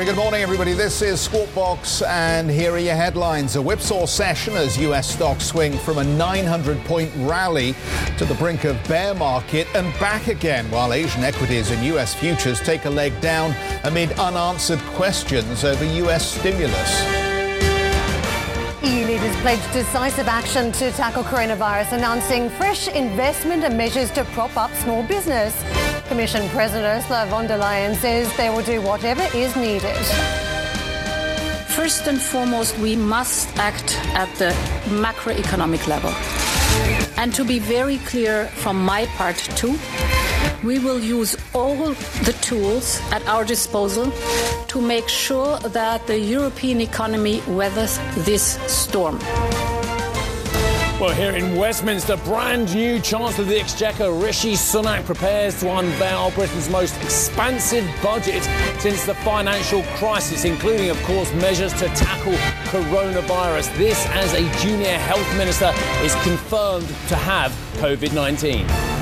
Very good morning, everybody. This is Squawk Box, and here are your headlines. A whipsaw session as U.S. stocks swing from a 900 point rally to the brink of bear market and back again, while Asian equities and U.S. futures take a leg down amid unanswered questions over U.S. stimulus. EU leaders pledged decisive action to tackle coronavirus, announcing fresh investment and measures to prop up small business. Commission President Ursula von der Leyen says they will do whatever is needed. First and foremost, we must act at the macroeconomic level. And to be very clear from my part, too, we will use all the tools at our disposal to make sure that the European economy weathers this storm. Well, here in Westminster, brand new Chancellor of the Exchequer Rishi Sunak prepares to unveil Britain's most expansive budget since the financial crisis, including, of course, measures to tackle coronavirus. This, as a junior health minister, is confirmed to have COVID 19.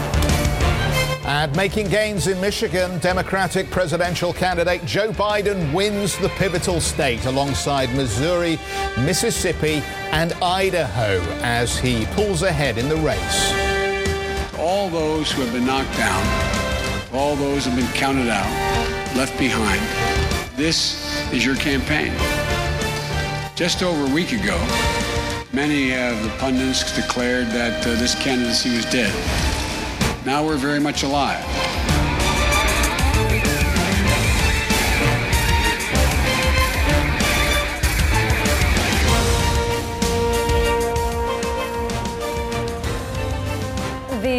And making gains in Michigan, Democratic presidential candidate Joe Biden wins the pivotal state alongside Missouri, Mississippi, and Idaho as he pulls ahead in the race. All those who have been knocked down, all those who have been counted out, left behind, this is your campaign. Just over a week ago, many of the pundits declared that uh, this candidacy was dead. Now we're very much alive.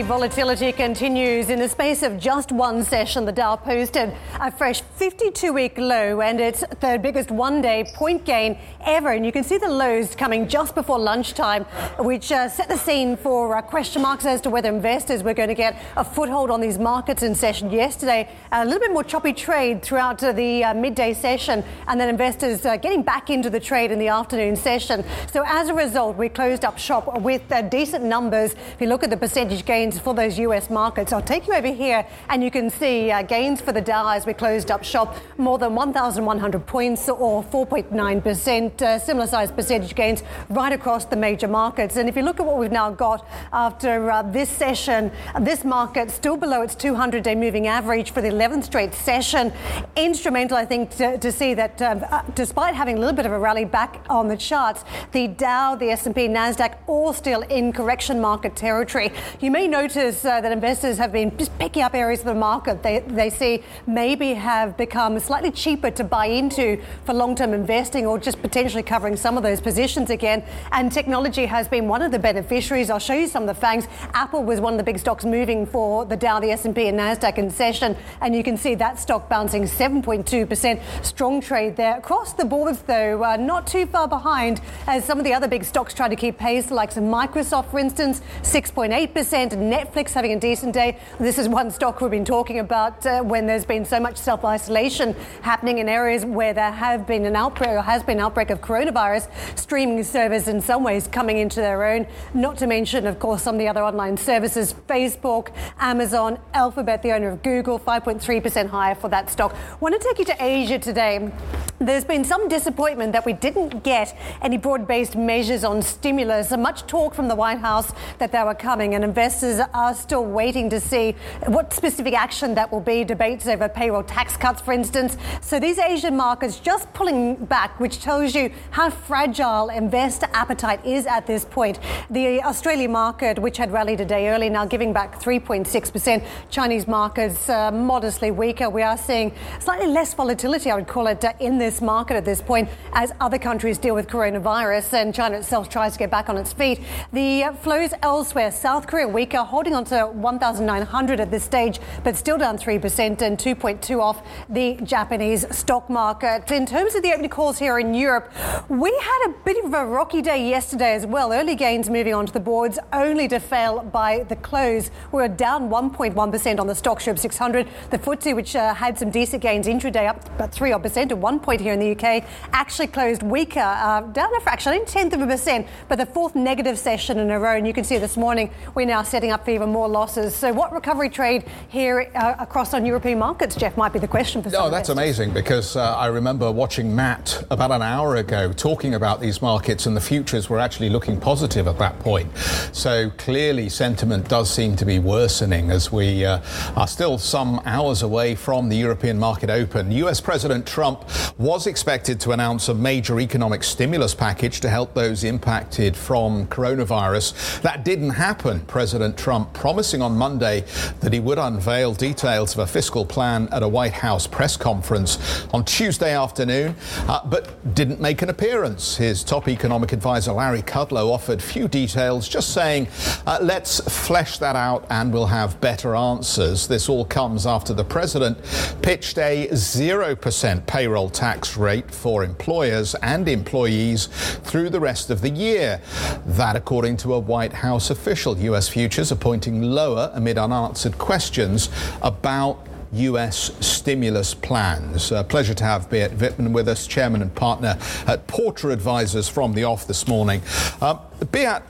Volatility continues. In the space of just one session, the Dow posted a fresh 52 week low and its third biggest one day point gain ever. And you can see the lows coming just before lunchtime, which uh, set the scene for uh, question marks as to whether investors were going to get a foothold on these markets in session yesterday. A little bit more choppy trade throughout uh, the uh, midday session, and then investors uh, getting back into the trade in the afternoon session. So as a result, we closed up shop with uh, decent numbers. If you look at the percentage gains for those US markets. I'll take you over here and you can see uh, gains for the Dow as we closed up shop more than 1,100 points or 4.9%, uh, similar size percentage gains right across the major markets. And if you look at what we've now got after uh, this session, this market still below its 200 day moving average for the 11th straight session. Instrumental, I think, to, to see that um, uh, despite having a little bit of a rally back on the charts, the Dow, the S&P, Nasdaq, all still in correction market territory. You may notice uh, that investors have been just picking up areas of the market they, they see maybe have become slightly cheaper to buy into for long term investing or just potentially covering some of those positions again. And technology has been one of the beneficiaries. I'll show you some of the FAANGs. Apple was one of the big stocks moving for the Dow, the S&P, and Nasdaq in session, and you can see that stock bouncing 7.2%. Strong trade there across the board, though, uh, not too far behind as some of the other big stocks try to keep pace, like some Microsoft, for instance, 6.8%. Netflix having a decent day. This is one stock we've been talking about uh, when there's been so much self isolation happening in areas where there have been an outbreak or has been outbreak of coronavirus. Streaming servers, in some ways, coming into their own. Not to mention, of course, some of the other online services Facebook, Amazon, Alphabet, the owner of Google, 5.3% higher for that stock. Want to take you to Asia today. There's been some disappointment that we didn't get any broad based measures on stimulus. So much talk from the White House that they were coming, and investors are still waiting to see what specific action that will be. Debates over payroll tax cuts, for instance. So these Asian markets just pulling back, which tells you how fragile investor appetite is at this point. The Australian market, which had rallied a day early, now giving back 3.6%. Chinese markets uh, modestly weaker. We are seeing slightly less volatility, I would call it, uh, in this market at this point as other countries deal with coronavirus and China itself tries to get back on its feet. The flows elsewhere, South Korea weaker, holding on to 1,900 at this stage, but still down 3% and 2.2 off the Japanese stock market. In terms of the opening calls here in Europe, we had a bit of a rocky day yesterday as well. Early gains moving onto the boards, only to fail by the close. We were down 1.1% on the Stoxx 600. The FTSE, which uh, had some decent gains intraday, up about 3 odd percent at one point here in the UK, actually closed weaker, uh, down a fraction, only tenth of a percent, but the fourth negative session in a row. And you can see this morning we're now setting up for even more losses. So, what recovery trade here uh, across on European markets, Geoff, might be the question for some. Oh, that's amazing because uh, I remember watching Matt about an hour ago talking about these markets and the futures were actually looking positive at that point. So clearly, sentiment does seem to be worsening as we uh, are still some hours away from the European market open. US President Trump was expected to announce a major economic stimulus package to help those impacted from coronavirus. That didn't happen. President Trump promising on Monday that he would unveil details of a fiscal plan at a White House press conference on Tuesday afternoon, uh, but didn't make an appearance. His top economic advisor, Larry Kudlow, offered few details, just saying, uh, let's flesh that out and we'll have better answers. This all comes after the president pitched a 0% payroll tax rate for employers and employees through the rest of the year. That, according to a White House official, US futures are pointing lower amid unanswered questions about US stimulus plans. Uh, pleasure to have Beat Wittmann with us, chairman and partner at Porta Advisors from the off this morning. Uh, Beat,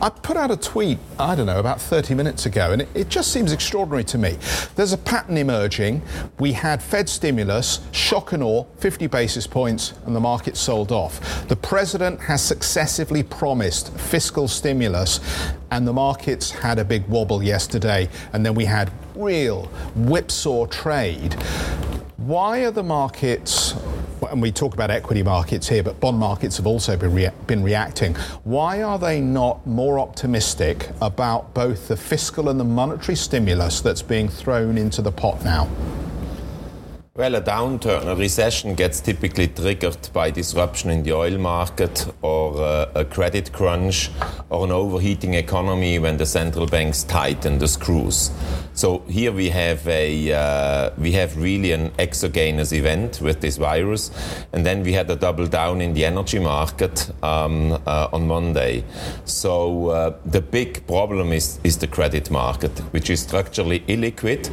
I put out a tweet, I don't know, about 30 minutes ago, and it, it, just seems extraordinary to me. There's a pattern emerging. We had Fed stimulus, shock and awe, 50 basis points, and the market sold off. The president has successively promised fiscal stimulus, and the markets had a big wobble yesterday, and then we had real whipsaw trade. Why are the markets, and we talk about equity markets here, but bond markets have also been, rea- been reacting. Why are they not more optimistic about both the fiscal and the monetary stimulus that's being thrown into the pot now? Well, a downturn, a recession gets typically triggered by disruption in the oil market or uh, a credit crunch or an overheating economy when the central banks tighten the screws. So here we have a uh, we have really an exogenous event with this virus, and then we had a double down in the energy market um, uh, on Monday. So uh, the big problem is is the credit market, which is structurally illiquid,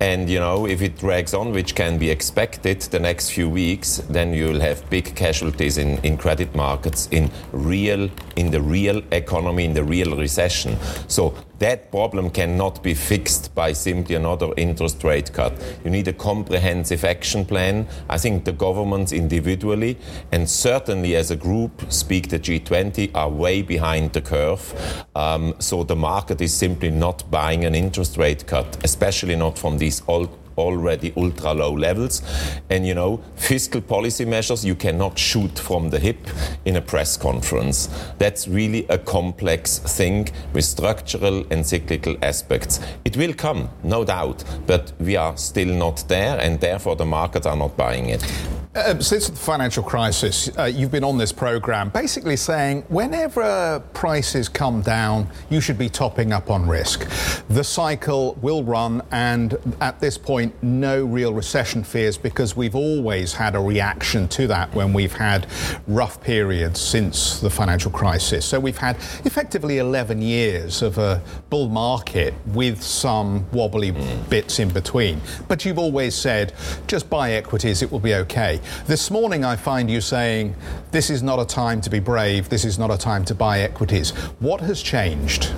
and you know, if it drags on, which can be expected the next few weeks, then you'll have big casualties in, in credit markets, in real, in the real economy, in the real recession. So that problem cannot be fixed by simply another interest rate cut. You need a comprehensive action plan. I think the governments individually and certainly as a group, speak the G20, are way behind the curve. Um, so the market is simply not buying an interest rate cut, especially not from these old already ultra low levels. And you know, fiscal policy measures you cannot shoot from the hip in a press conference. That's really a complex thing with structural and cyclical aspects. It will come, no doubt, but we are still not there, and therefore the markets are not buying it. Uh, since the financial crisis, uh, you've been on this program basically saying whenever prices come down, you should be topping up on risk. The cycle will run, and at this point, no real recession fears because we've always had a reaction to that when we've had rough periods since the financial crisis. So we've had effectively 11 years of a bull market with some wobbly mm. bits in between. But you've always said just buy equities, it will be okay. This morning, I find you saying this is not a time to be brave, this is not a time to buy equities. What has changed?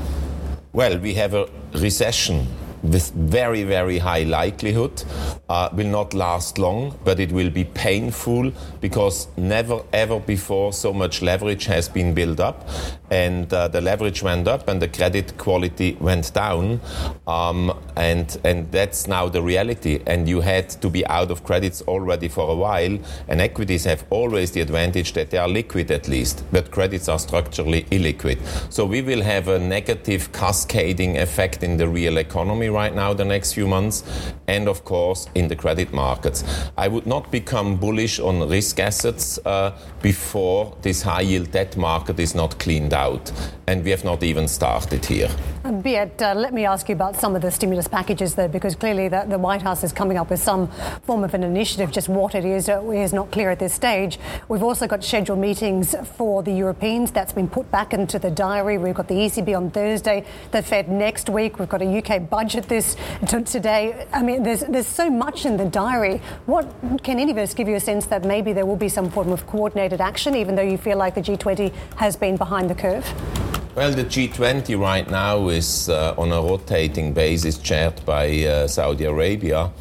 Well, we have a recession with very, very high likelihood, uh, will not last long, but it will be painful because never ever before so much leverage has been built up. And uh, the leverage went up and the credit quality went down. Um, and, and that's now the reality. And you had to be out of credits already for a while. And equities have always the advantage that they are liquid at least, but credits are structurally illiquid. So we will have a negative cascading effect in the real economy right now the next few months, and of course in the credit markets. I would not become bullish on risk assets uh, before this high yield debt market is not cleaned out, and we have not even started here. Beat, uh, let me ask you about some of the stimulus packages, though, because clearly the, the, White House is coming up with some form of an initiative. Just what it is uh, is not clear at this stage. We've also got scheduled meetings for the Europeans. That's been put back into the diary. We've got the ECB on Thursday, the Fed next week. We've got a UK budget this today. I mean, there's there's so much in the diary. What can any of us give you a sense that maybe there will be some form of coordinated action, even though you feel like the G20 has been behind the curve? Well, the G20 right now is uh, on a rotating basis chaired by uh, Saudi Arabia.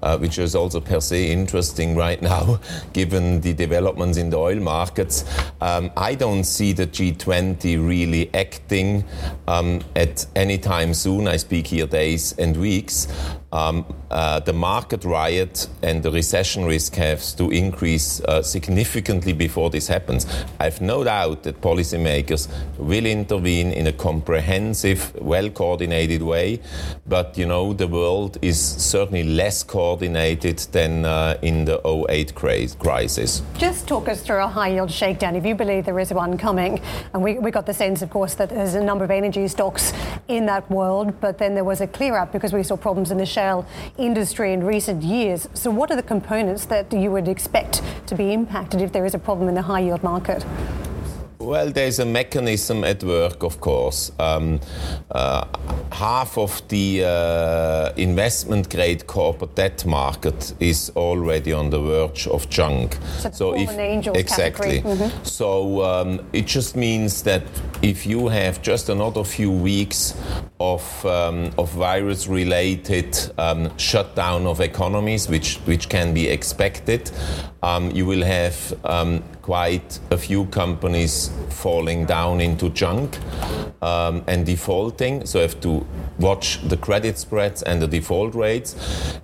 Uh, which is also per se interesting right now, given the developments in the oil markets. Um, I don't see the G20 really acting um, at any time soon. I speak here days and weeks um, uh, the market riot and the recession risk has to increase uh, significantly before this happens. I have no doubt that policymakers will intervene in a comprehensive, well coordinated way, but you know, the world is certainly less coordinated than uh, in the 08 crisis. Just talk us through a high yield shakedown if you believe there is one coming. And we, we got the sense, of course, that there's a number of energy stocks in that world, but then there was a clear up because we saw problems in the shale industry in recent years. So, what are the components that you would expect to be impacted if there is a problem in the high yield market? Well, there's a mechanism at work, of course. Um, uh, half of the uh, investment grade corporate debt market is already on the verge of junk. So, so if, exactly. Mm-hmm. So um, it just means that if you have just another few weeks of, um, of virus related um, shutdown of economies, which, which can be expected, um, you will have um, quite a few companies falling down into junk um, and defaulting. So you have to watch the credit spreads and the default rates.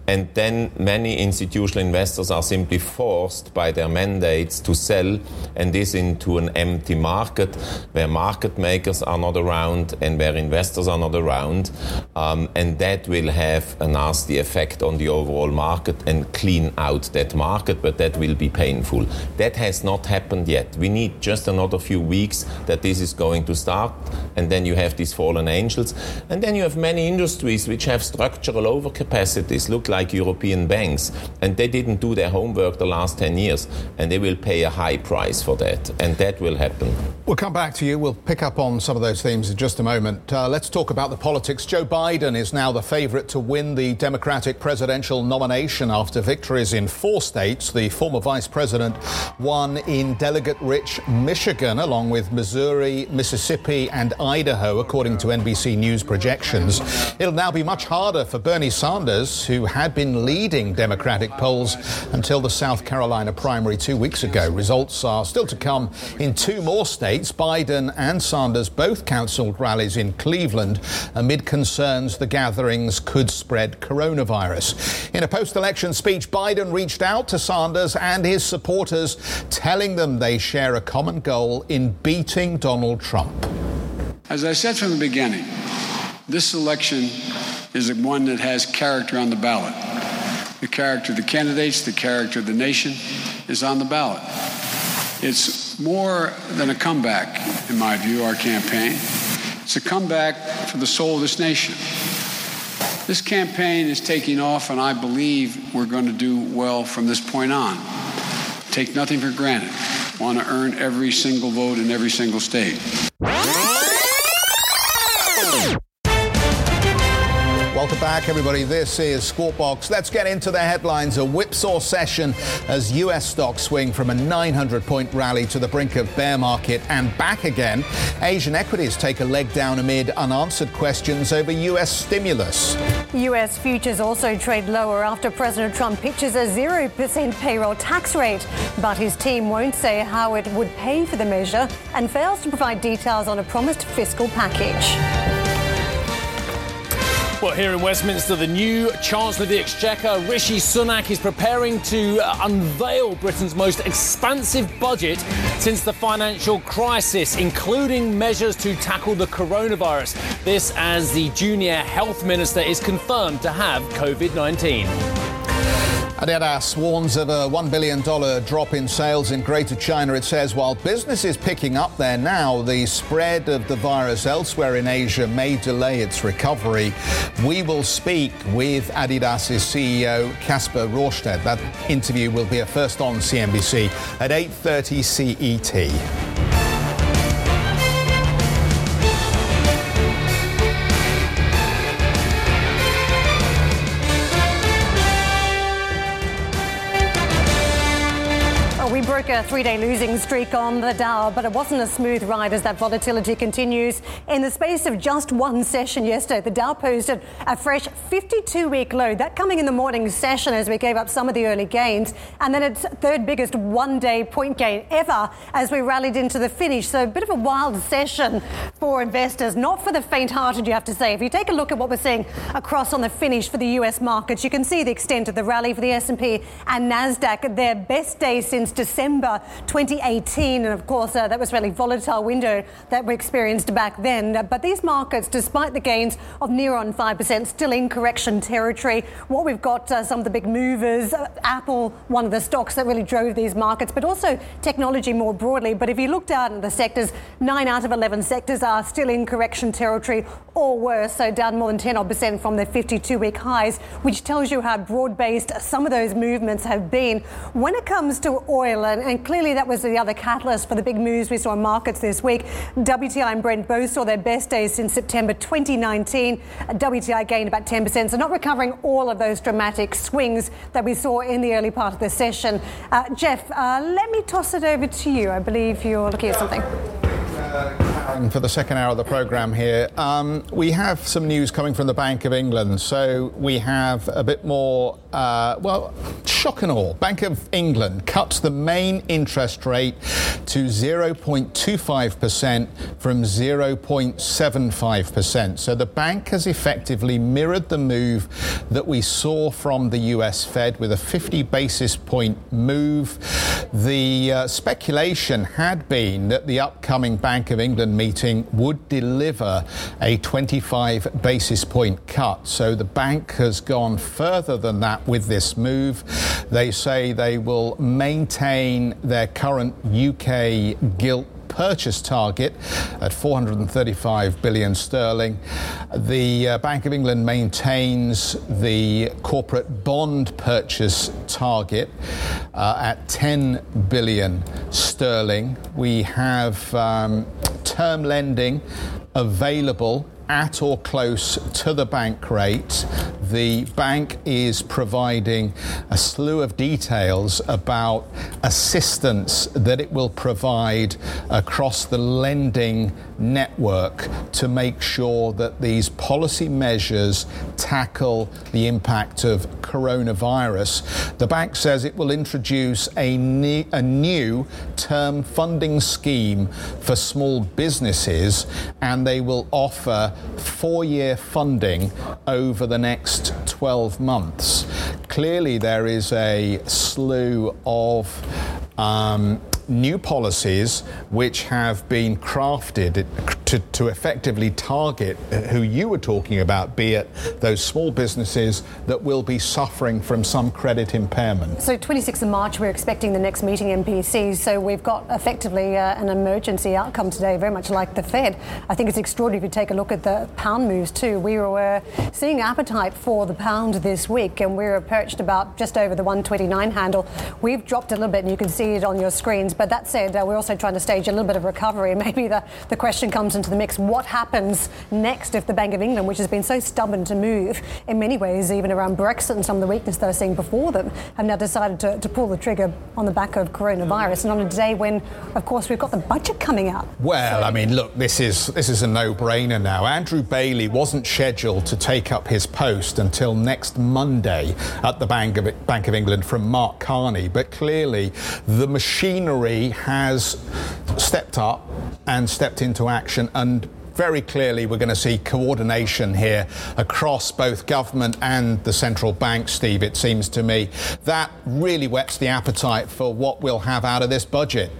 And then many institutional investors are simply forced by their mandates to sell and this into an empty market where market makers are not around and where investors are not around. Um, and that will have a nasty effect on the overall market and clean out that market, but that will be painful. That has not happened yet. We need just another few weeks that this is going to start, and then you have these fallen angels. And then you have many industries which have structural overcapacities, look like European banks, and they didn't do their homework the last 10 years, and they will pay a high price for that, and that will happen. We'll come back to you. We'll pick up on some of those themes in just a moment. Uh, let's talk about the politics. Joe Biden is now the favorite to win the Democratic presidential nomination after victories in four states. The former vice president won in delegate rich Michigan, along with Missouri, Mississippi, and Idaho, according to NBC News projections. It'll now be much harder for Bernie Sanders, who had been leading Democratic polls until the South Carolina primary two weeks ago. Results are still to come in two more states. Biden and Sanders both cancelled rallies in Cleveland amid concerns the gatherings could spread coronavirus. In a post election speech, Biden reached out to Sanders and his supporters, telling them they share a common goal in beating Donald Trump. As I said from the beginning, this election is one that has character on the ballot. The character of the candidates, the character of the nation is on the ballot. It's more than a comeback, in my view, our campaign. It's a comeback for the soul of this nation. This campaign is taking off, and I believe we're going to do well from this point on. Take nothing for granted. Want to earn every single vote in every single state. Welcome back, everybody. This is Squawk Box. Let's get into the headlines. A whipsaw session as U.S. stocks swing from a 900 point rally to the brink of bear market and back again. Asian equities take a leg down amid unanswered questions over U.S. stimulus. U.S. futures also trade lower after President Trump pitches a 0% payroll tax rate. But his team won't say how it would pay for the measure and fails to provide details on a promised fiscal package. Well, here in Westminster, the new Chancellor of the Exchequer, Rishi Sunak, is preparing to uh, unveil Britain's most expansive budget since the financial crisis, including measures to tackle the coronavirus. This as the junior health minister is confirmed to have COVID 19. Adidas warns of a $1 billion drop in sales in Greater China. It says while business is picking up there now, the spread of the virus elsewhere in Asia may delay its recovery. We will speak with Adidas's CEO Kasper Rorsted. That interview will be a first on CNBC at 8:30 CET. Broke a three-day losing streak on the Dow, but it wasn't a smooth ride as that volatility continues. In the space of just one session yesterday, the Dow posted a fresh 52-week low. That coming in the morning session as we gave up some of the early gains, and then its third biggest one-day point gain ever as we rallied into the finish. So a bit of a wild session for investors, not for the faint-hearted, you have to say. If you take a look at what we're seeing across on the finish for the U.S. markets, you can see the extent of the rally for the S&P and Nasdaq. Their best day since December December 2018. And of course, uh, that was really volatile window that we experienced back then. Uh, but these markets, despite the gains of near on 5%, still in correction territory. What we've got uh, some of the big movers, uh, Apple, one of the stocks that really drove these markets, but also technology more broadly. But if you look out at the sectors, nine out of 11 sectors are still in correction territory or worse, so down more than 10 odd percent from their 52 week highs, which tells you how broad based some of those movements have been. When it comes to oil and and clearly that was the other catalyst for the big moves we saw in markets this week. WTI and Brent both saw their best days since September 2019. WTI gained about 10%, so not recovering all of those dramatic swings that we saw in the early part of the session. Uh, Geoff, uh, let me toss it over to you. I believe you're looking at something. For the second hour of the programme here, um, we have some news coming from the Bank of England. So we have a bit more, uh, well, shock and awe. Bank of England cuts the main interest rate to 0.25% from 0.75%. So the bank has effectively mirrored the move that we saw from the US Fed with a 50 basis point move. The uh, speculation had been that the upcoming Bank of England meeting would deliver a 25 basis point cut. So the bank has gone further than that with this move. They say they will maintain their current UK gilt purchase target at 435 billion sterling. The uh, Bank of England maintains the corporate bond purchase target uh, at 10 billion sterling. We have um, term lending available at or close to the bank rate. The bank is providing a slew of details about assistance that it will provide across the lending network to make sure that these policy measures tackle the impact of coronavirus. The bank says it will introduce a, ne- a new term funding scheme for small businesses and they will offer four year funding over the next 12 months. Clearly, there is a slew of um, new policies which have been crafted to, to effectively target who you were talking about, be it those small businesses that will be suffering from some credit impairment. So, 26th of March, we're expecting the next meeting MPC. So, we've got effectively uh, an emergency outcome today, very much like the Fed. I think it's extraordinary if you take a look at the pound moves too. We were seeing appetite for the pound this week, and we were perched about just over the 129 handle. We've dropped a little bit, and you can see it on your screens. But that said, uh, we're also trying to stage a little bit of recovery. Maybe the, the question comes into the mix what happens next if the Bank of England, which has been so stubborn to move in many ways, even around Brexit and some of the weakness they're seeing before them, have now decided to, to pull the trigger on the back of coronavirus and on a day when, of course, we've got the budget coming out. Well, so. I mean, look, this is this is a no-brainer now. Andrew Bailey wasn't scheduled to take up his post until next Monday at the Bank of, Bank of England from Mark Carney, but clearly the machinery has stepped up and stepped into action and very clearly we're going to see coordination here across both government and the central bank, Steve, it seems to me. That really whets the appetite for what we'll have out of this budget.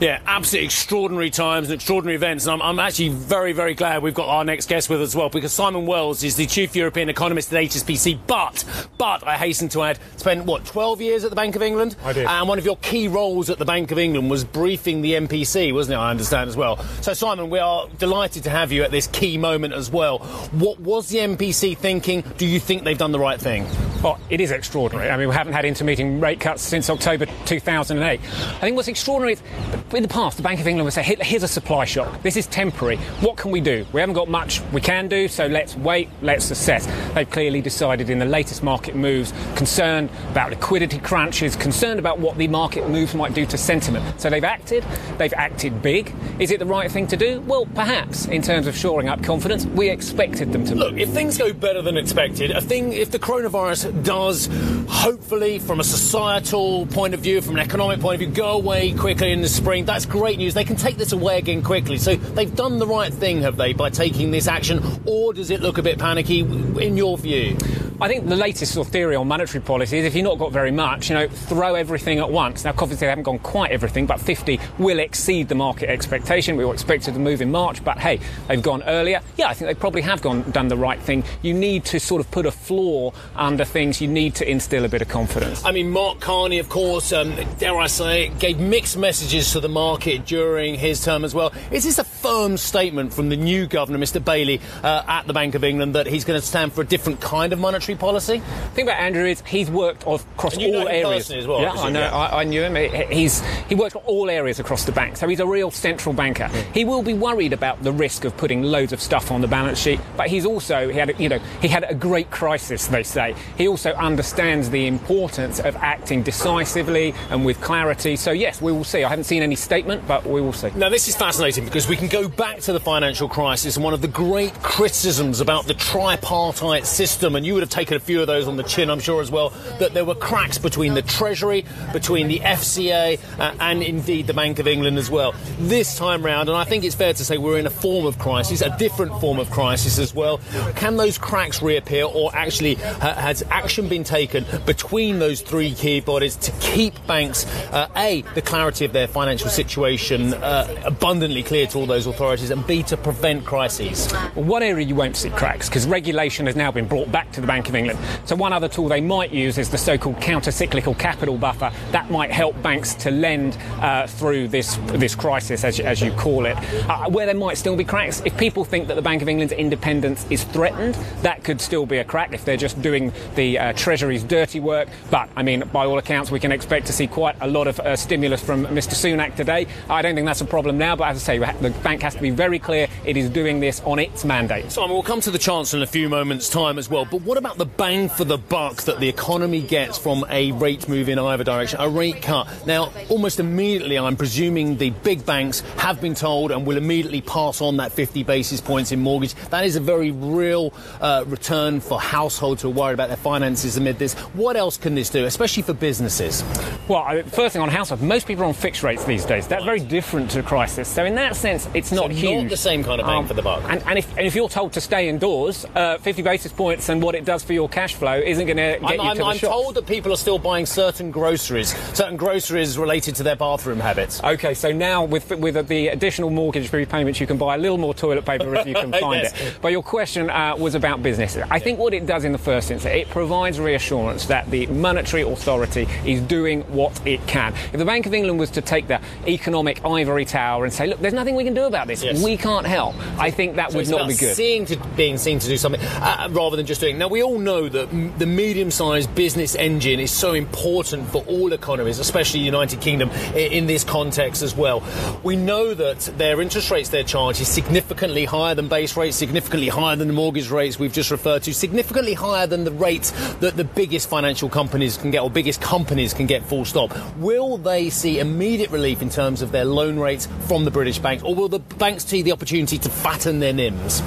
Yeah, absolutely extraordinary times and extraordinary events. And I'm, I'm, actually very, very glad we've got our next guest with us as well because Simon Wells is the chief European economist at HSBC. But, but I hasten to add, spent what 12 years at the Bank of England. I did. And one of your key roles at the Bank of England was briefing the MPC, wasn't it? I understand as well. So, Simon, we are delighted to have you at this key moment as well. What was the MPC thinking? Do you think they've done the right thing? Well, it is extraordinary. I mean, we haven't had intermeeting rate cuts since October 2008. I think what's extraordinary is, in the past, the Bank of England would say, here's a supply shock. This is temporary. What can we do? We haven't got much we can do, so let's wait, let's assess. They've clearly decided in the latest market moves, concerned about liquidity crunches, concerned about what the market moves might do to sentiment. So they've acted, they've acted big. Is it the right thing to do? Well, perhaps, in terms of shoring up confidence, we expected them to Look, if things go better than expected, a thing, if the coronavirus does, hopefully, from a societal point of view, from an economic point of view, go away quickly in the spring, that's great news. They can take this away again quickly. So they've done the right thing, have they, by taking this action? Or does it look a bit panicky, in your view? I think the latest sort of theory on monetary policy is if you've not got very much, you know, throw everything at once. Now, obviously, they haven't gone quite everything, but 50 will exceed the market expectation. We were expected to move in March, but hey, they've gone earlier. Yeah, I think they probably have gone done the right thing. You need to sort of put a floor under things. You need to instill a bit of confidence. I mean, Mark Carney, of course, um, dare I say, gave mixed messages to the market during his term as well. Is this a firm statement from the new governor, Mr. Bailey, uh, at the Bank of England, that he's going to stand for a different kind of monetary policy? The thing about Andrew is he's worked across And you know all areas. as well, I yeah, I know. yeah. I, I knew him. He- He's he worked on all areas across the bank, so he's a real central banker. He will be worried about the risk of putting loads of stuff on the balance sheet, but he's also he had a, you know he had a great crisis. They say he also understands the importance of acting decisively and with clarity. So yes, we will see. I haven't seen any statement, but we will see. Now, this is fascinating because we can go back to the financial crisis and one of the great criticisms about the tripartite system, and you would have taken a few of those on the chin, I'm sure, as well, that there were cracks between the Treasury, between the FCA, uh, and indeed the Bank of England as well. This time round, and I think it's fair to say we're in a form of crisis, a different form of crisis as well. Can those cracks reappear, or actually ha- has action been taken between those three key bodies to keep banks, uh, A, the clarity of their financial situation uh, abundantly clear to all those authorities, and B, to prevent crises? Well, one area you won't see cracks because regulation has now been brought back to the Bank of England. So one other tool they might use is the so-called counter-cyclical capital buffer. That might help banks to lend uh, through this this crisis, as, as you call it. Uh, where there might still be cracks, if people think that the Bank of England's independence is threatened, that could still be a crack if they're just doing the uh, Treasury's dirty work. But I mean, by all accounts, we can expect to see quite a lot of uh, stimulus from Mr. Sunak today. I don't think that's a problem now, but as I say, the bank has to be very clear it is doing this on its mandate. Simon, we'll come to the Chancellor in a few moments' time as well. But what about the bang for the buck that the economy gets from a rate move in either direction, a rate cut? Now, almost immediately, I'm presuming the big banks have been told and will immediately pass on that 50 basis points in mortgage. That is a very real uh, return for households who are worried about their finances amid this. What else can this do, especially for businesses? Well, I- first thing on household, most people are on fixed rates these days. That's very different to a crisis. So in that sense, it's not not huge. Um, the same kind of bang for the buck. And, and, if, and if you're told to stay indoors, uh, 50 basis points and what it does for your cash flow isn't going to get I'm, you I'm, to the I'm told that people are still buying certain groceries, certain groceries related to their bathroom habits. Okay, so now with with the additional mortgage repayments, you can buy a little more toilet paper if you can find Yes. it. But your question uh, was about businesses. I think what it does in the first instance, it provides reassurance that the monetary authority is doing what it can. If the Bank of England was to take the economic ivory tower and say, look, there's nothing we can do about this, Yes. we can't help, I think that So would not be good. Seeing to being seen to do something uh, rather than just doing. Now we all know that m- the medium-sized business engine is so important for all economies, especially the United Kingdom i- in this context as well. We know that their interest rates they're charged is significantly higher than base rates, significantly higher than the mortgage rates we've just referred to, significantly higher than the rates that the biggest financial companies can get or biggest companies can get. Full stop. Will they see immediate relief in terms of their loan rates from the British banks, or will the banks see the opportunity to fatten their NIMs?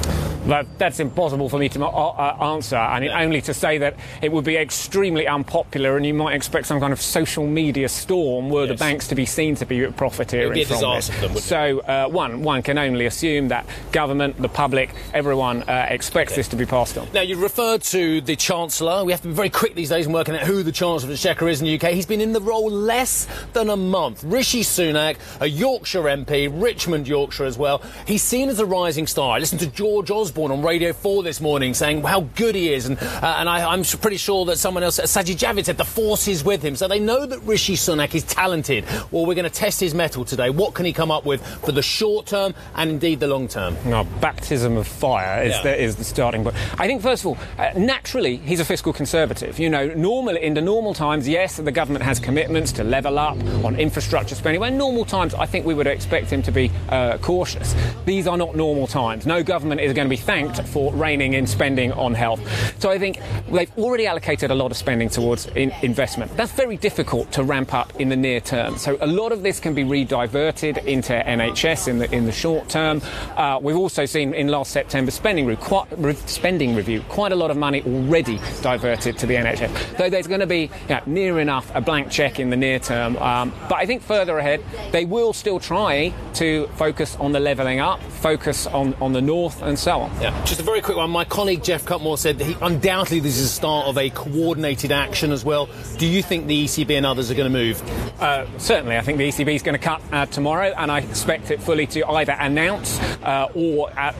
That, that's impossible for me to uh, uh answer. and yeah. only to say that it would be extremely unpopular, and you might expect some kind of social media storm were yes. the banks to be seen to be profiteering from this. Them, so, uh, one one can only assume that government, the public, everyone uh, expects this to be passed on. Now, you referred to the Chancellor. We have to be very quick these days in working out who the Chancellor of the Exchequer is in the UK. He's been in the role less than a month. Rishi Sunak, a Yorkshire MP, Richmond, Yorkshire as well. He's seen as a rising star. I listened to George Osborne on Radio 4 this morning saying how good he is, and, uh, and I, am pretty sure that someone else, Sajid Javid, said the force is with him. So they know that Rishi Sunak is talented. Well, we're going to test his mettle today. What can he come up with for the short term and indeed the long term? No, baptism of fire is, yeah. the, is the starting point. I think, first of all, uh, naturally, he's a fiscal conservative. You know, normally, in the normal times, yes, the government has commitments to level up on infrastructure spending. Normal times, I think we would expect him to be uh, cautious. These are not normal times. No government is going to be thanked for reining in spending on health. So I think they've already allocated a lot of spending towards in- investment. That's very difficult to ramp up in the near term. So a lot of this can be rediverted into NHS in the in the short term. Uh, we've also seen in last September spending, re- quite, re- spending review quite a lot of money already diverted to the NHS. So there's going to be you know, near enough a blank check in the near term. Um, but I think further ahead, they will still try to focus on the levelling up, focus on, on the north, and so on. Yeah. Just a very quick one. My colleague Geoff Cutmore said that he, undoubtedly this is the start of a coordinated action as well. Do you think the ECB and others are going to move? Uh, certainly. I think the ECB is going to cut uh, tomorrow, and I expect it fully to either announce uh, or uh,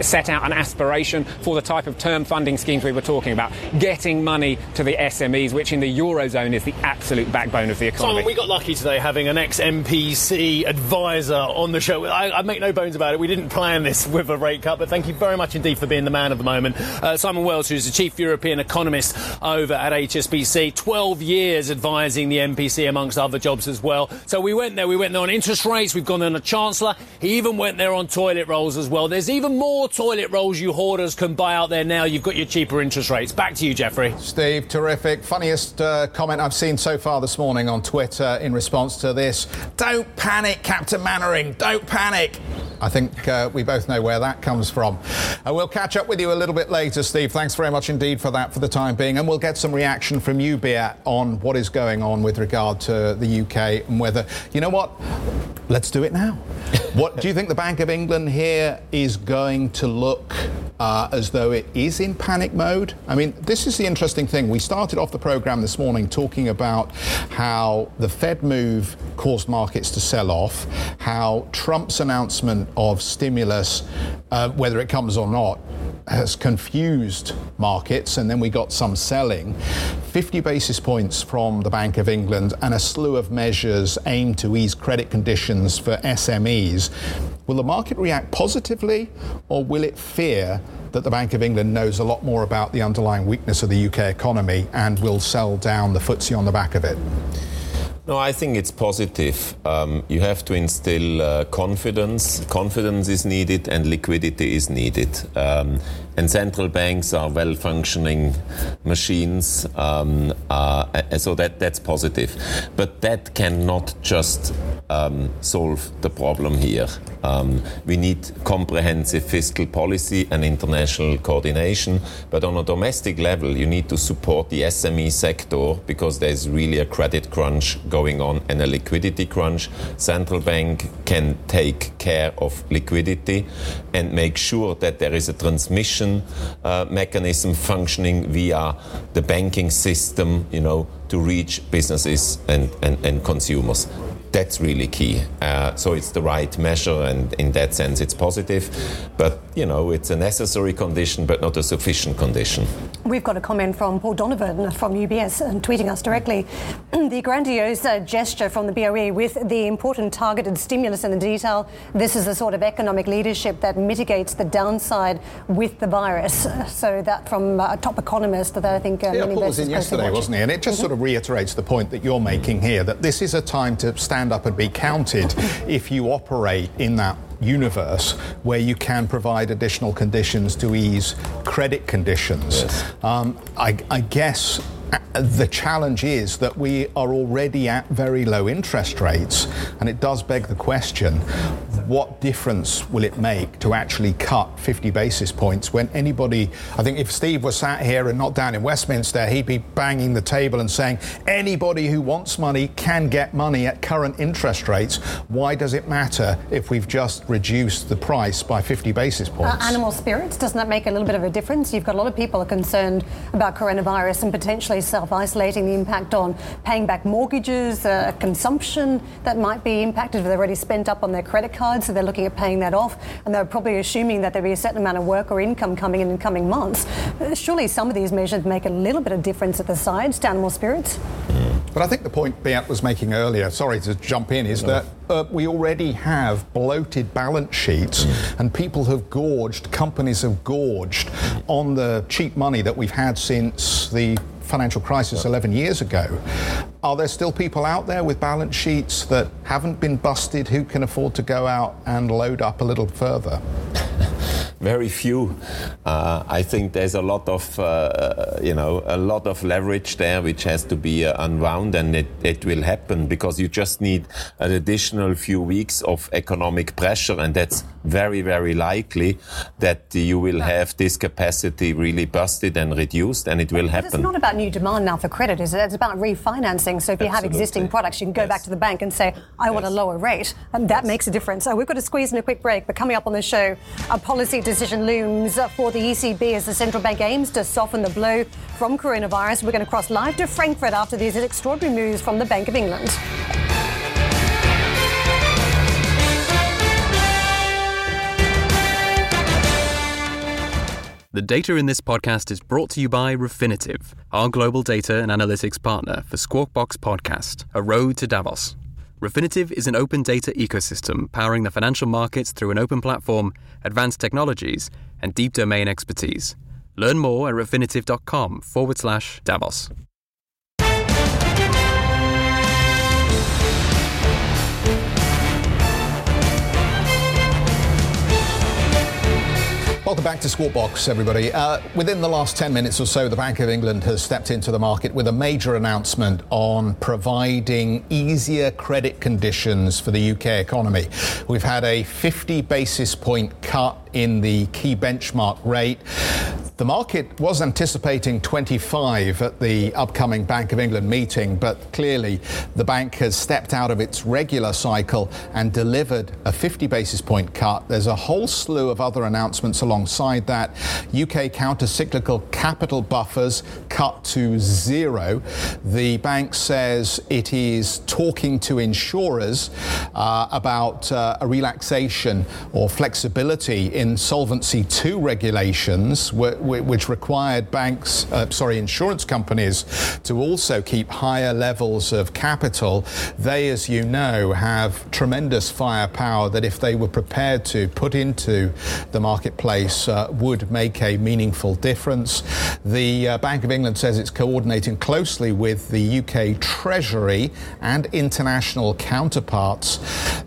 set out an aspiration for the type of term funding schemes we were talking about, getting money to the SMEs, which in the Eurozone is the absolute backbone of the economy. Simon, we got lucky today having an ex MPC advisor on the show. I, I, make no bones about it. We didn't plan this with a rate cut, but thank you very much indeed for being the man of the moment. Uh, Simon Wells, who's the chief European economist over at HSBC, 12 years advising the MPC amongst other jobs as well. So we went there. We went there on interest rates. We've gone there on a chancellor. He even went there on toilet rolls as well. There's even more toilet rolls you hoarders can buy out there now. You've got your cheaper interest rates. Back to you, Jeffrey. Steve, terrific. Funniest uh, comment I've seen so far this morning on Twitter in response to this. Don't panic, Captain Mainwaring. Don't panic. I think uh, we both know where that comes from. Uh, we'll catch up with you a little bit later, Steve. Thanks very much indeed for that for the time being. And we'll get some reaction from you, Beat, on what is going on with regard to the UK and whether, you know what? Let's do it now. what do you think the Bank of England here is going to look uh, as though it is in panic mode? I mean, this is the interesting thing. We started off the program this morning talking about how the Fed move caused markets to sell off, how Trump's announcement of stimulus, uh, whether it comes or not, has confused markets, and then we got some selling. 50 basis points from the Bank of England and a slew of measures aimed to ease credit conditions for SMEs. Will the market react positively, or will it fear that the Bank of England knows a lot more about the underlying weakness of the UK economy and will sell down the FTSE on the back of it? No, I think it's positive. Um, you have to instill uh, confidence. Confidence is needed and liquidity is needed. Um, and central banks are well functioning machines, um, uh, so that, that's positive. But that cannot just um, solve the problem here. Um, we need comprehensive fiscal policy and international coordination. But on a domestic level, you need to support the SME sector because there's really a credit crunch going on and a liquidity crunch. Central bank can take care of liquidity and make sure that there is a transmission uh, mechanism functioning via the banking system, you know, to reach businesses and, and, and consumers that's really key. Uh, so it's the right measure, and in that sense, it's positive. But you know, it's a necessary condition, but not a sufficient condition. We've got a comment from Paul Donovan from UBS, and tweeting us directly. the grandiose uh, gesture from the BOE with the important targeted stimulus in the detail. This is the sort of economic leadership that mitigates the downside with the virus. So that from a top economist that I think uh, yeah, Paul was in yesterday, wasn't he? And it just mm-hmm. sort of reiterates the point that you're making here that this is a time to stand stand up and be counted if you operate in that universe where you can provide additional conditions to ease credit conditions. Yes. Um, I, I guess the challenge is that we are already at very low interest rates, and it does beg the question what difference will it make to actually cut 50 basis points when anybody, I think if Steve was sat here and not down in Westminster, he'd be banging the table and saying anybody who wants money can get money at current interest rates. Why does it matter if we've just reduced the price by 50 basis points? Uh, animal spirits, doesn't that make a little bit of a difference? You've got a lot of people are concerned about coronavirus and potentially self isolating the impact on paying back mortgages, uh, consumption that might be impacted if they've already spent up on their credit cards, so they're looking at paying that off, and they're probably assuming that there'll be a certain amount of work or income coming in in coming months. Uh, surely some of these measures make a little bit of difference at the sides to animal spirits. But I think the point Beat was making earlier, sorry to jump in, is no. that uh, we already have bloated balance sheets mm. and people have gorged, companies have gorged on the cheap money that we've had since the financial crisis 11 years ago. Are there still people out there with balance sheets that haven't been busted who can afford to go out and load up a little further? very few. Uh, I think there's a lot of, uh, you know, a lot of leverage there which has to be uh, unwound, and it, it will happen because you just need an additional few weeks of economic pressure, and that's very, very likely that you will have this capacity really busted and reduced, and it will happen. But it's not about new demand now for credit, is it? It's about refinancing. So if you Absolutely. have existing products, you can go yes. back to the bank and say, I yes. want a lower rate, and that yes. makes a difference. So we've got to squeeze in a quick break, but coming up on the show, a policy decision looms for the ECB as the central bank aims to soften the blow from coronavirus. We're going to cross live to Frankfurt after these extraordinary moves from the Bank of England. The data in this podcast is brought to you by Refinitiv, our global data and analytics partner for Squawk Box Podcast, A Road to Davos. Refinitiv is an open data ecosystem powering the financial markets through an open platform, advanced technologies, and deep domain expertise. Learn more at refinitiv.com forward slash Davos. Welcome back to Squawk Box, everybody. Uh, within the last 10 minutes or so, the Bank of England has stepped into the market with a major announcement on providing easier credit conditions for the UK economy. We've had a 50 basis point cut in the key benchmark rate. The market was anticipating 25 at the upcoming Bank of England meeting, but clearly the bank has stepped out of its regular cycle and delivered a 50 basis point cut. There's a whole slew of other announcements alongside that. UK counter-cyclical capital buffers cut to zero. The bank says it is talking to insurers uh, about uh, a relaxation or flexibility in Solvency II regulations which required banks, uh, sorry, insurance companies to also keep higher levels of capital, they, as you know, have tremendous firepower that if they were prepared to put into the marketplace uh, would make a meaningful difference. The uh, Bank of England says it's coordinating closely with the UK Treasury and international counterparts.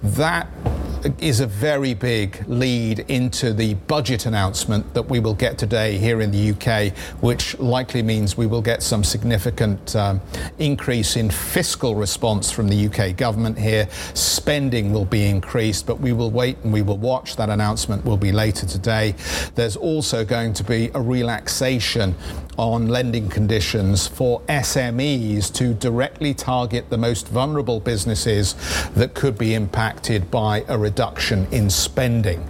That is a very big lead into the budget announcement that we will get today here in the UK, which likely means we will get some significant um, increase in fiscal response from the UK government here. Spending will be increased, but we will wait and we will watch. That announcement will be later today. There's also going to be a relaxation on lending conditions for SMEs to directly target the most vulnerable businesses that could be impacted by a reduction in spending.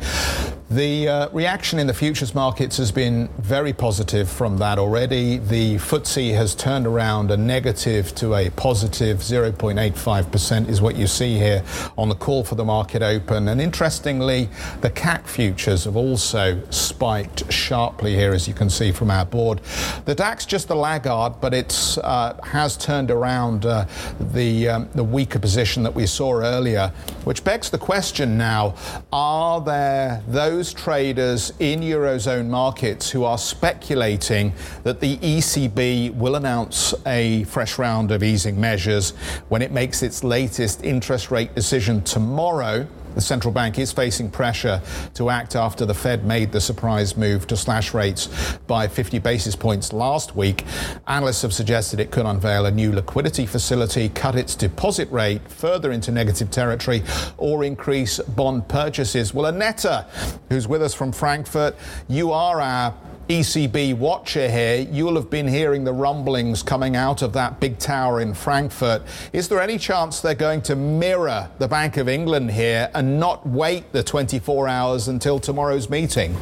The uh, reaction in the futures markets has been very positive from that already. The FTSE has turned around a negative to a positive 0.85% is what you see here on the call for the market open. And interestingly, the CAC futures have also spiked sharply here, as you can see from our board. The DAX just a laggard, but it uh, has turned around uh, the, um, the weaker position that we saw earlier, which begs the question now, are there those those traders in Eurozone markets who are speculating that the ECB will announce a fresh round of easing measures when it makes its latest interest rate decision tomorrow The central bank is facing pressure to act after the Fed made the surprise move to slash rates by 50 basis points last week. Analysts have suggested it could unveil a new liquidity facility, cut its deposit rate further into negative territory, or increase bond purchases. Well, Annetta, who's with us from Frankfurt, you are our ECB watcher here, you'll have been hearing the rumblings coming out of that big tower in Frankfurt. Is there any chance they're going to mirror the Bank of England here and not wait the 24 hours until tomorrow's meeting?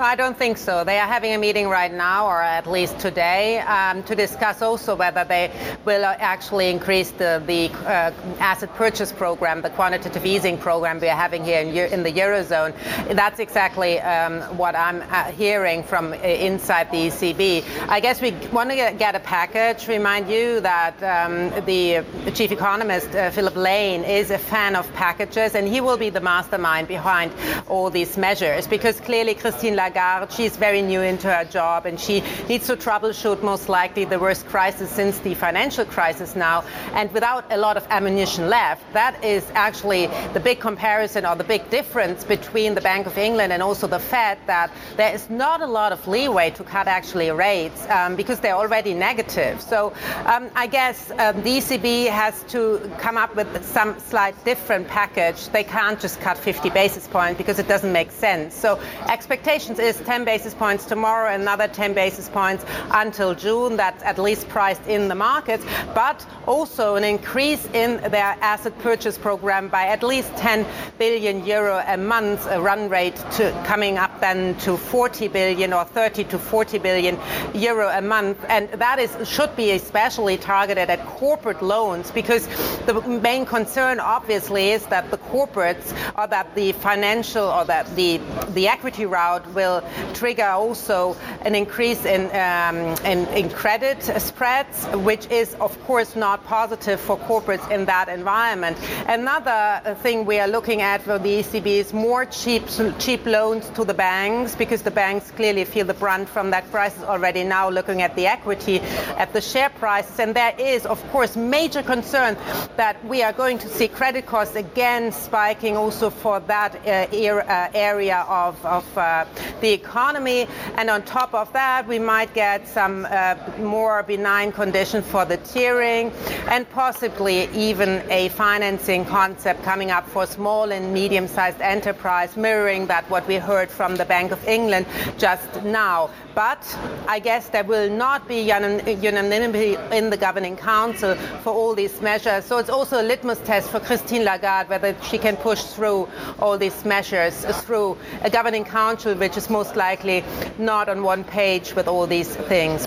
No, I don't think so. They are having a meeting right now, or at least today, um, to discuss also whether they will actually increase the, the uh, asset purchase program, the quantitative easing program we are having here in, in the Eurozone. That's exactly um, what I'm uh, hearing from uh, inside the ECB. I guess we want to get, get a package. Remind you that um, the chief economist, uh, Philip Lane, is a fan of packages, and he will be the mastermind behind all these measures because clearly Christine Lagarde Lagarde. She's very new into her job and she needs to troubleshoot most likely the worst crisis since the financial crisis now. And without a lot of ammunition left, that is actually the big comparison or the big difference between the Bank of England and also the Fed that there is not a lot of leeway to cut actually rates um, because they're already negative. So um, I guess um, the ECB has to come up with some slight different package. They can't just cut 50 basis points because it doesn't make sense. So expectations is 10 basis points tomorrow, another 10 basis points until June. That's at least priced in the markets, but also an increase in their asset purchase program by at least 10 billion euro a month, a run rate to coming up then to 40 billion or 30 to 40 billion euro a month. And that is should be especially targeted at corporate loans because the main concern obviously is that the corporates or that the financial or that the the equity route will will trigger also an increase in, um, in, in credit spreads, which is, of course, not positive for corporates in that environment. Another thing we are looking at for the ECB is more cheap, cheap loans to the banks because the banks clearly feel the brunt from that crisis already now, looking at the equity, at the share prices. And there is, of course, major concern that we are going to see credit costs again spiking also for that uh, area of, of uh, the economy. And on top of that, we might get some uh, more benign conditions for the tiering and possibly even a financing concept coming up for small and medium sized enterprise, mirroring that what we heard from the Bank of England just now. But I guess there will not be unanimity in the governing council for all these measures. So it's also a litmus test for Christine Lagarde whether she can push through all these measures through a governing council which is most likely not on one page with all these things.